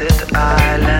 desert island.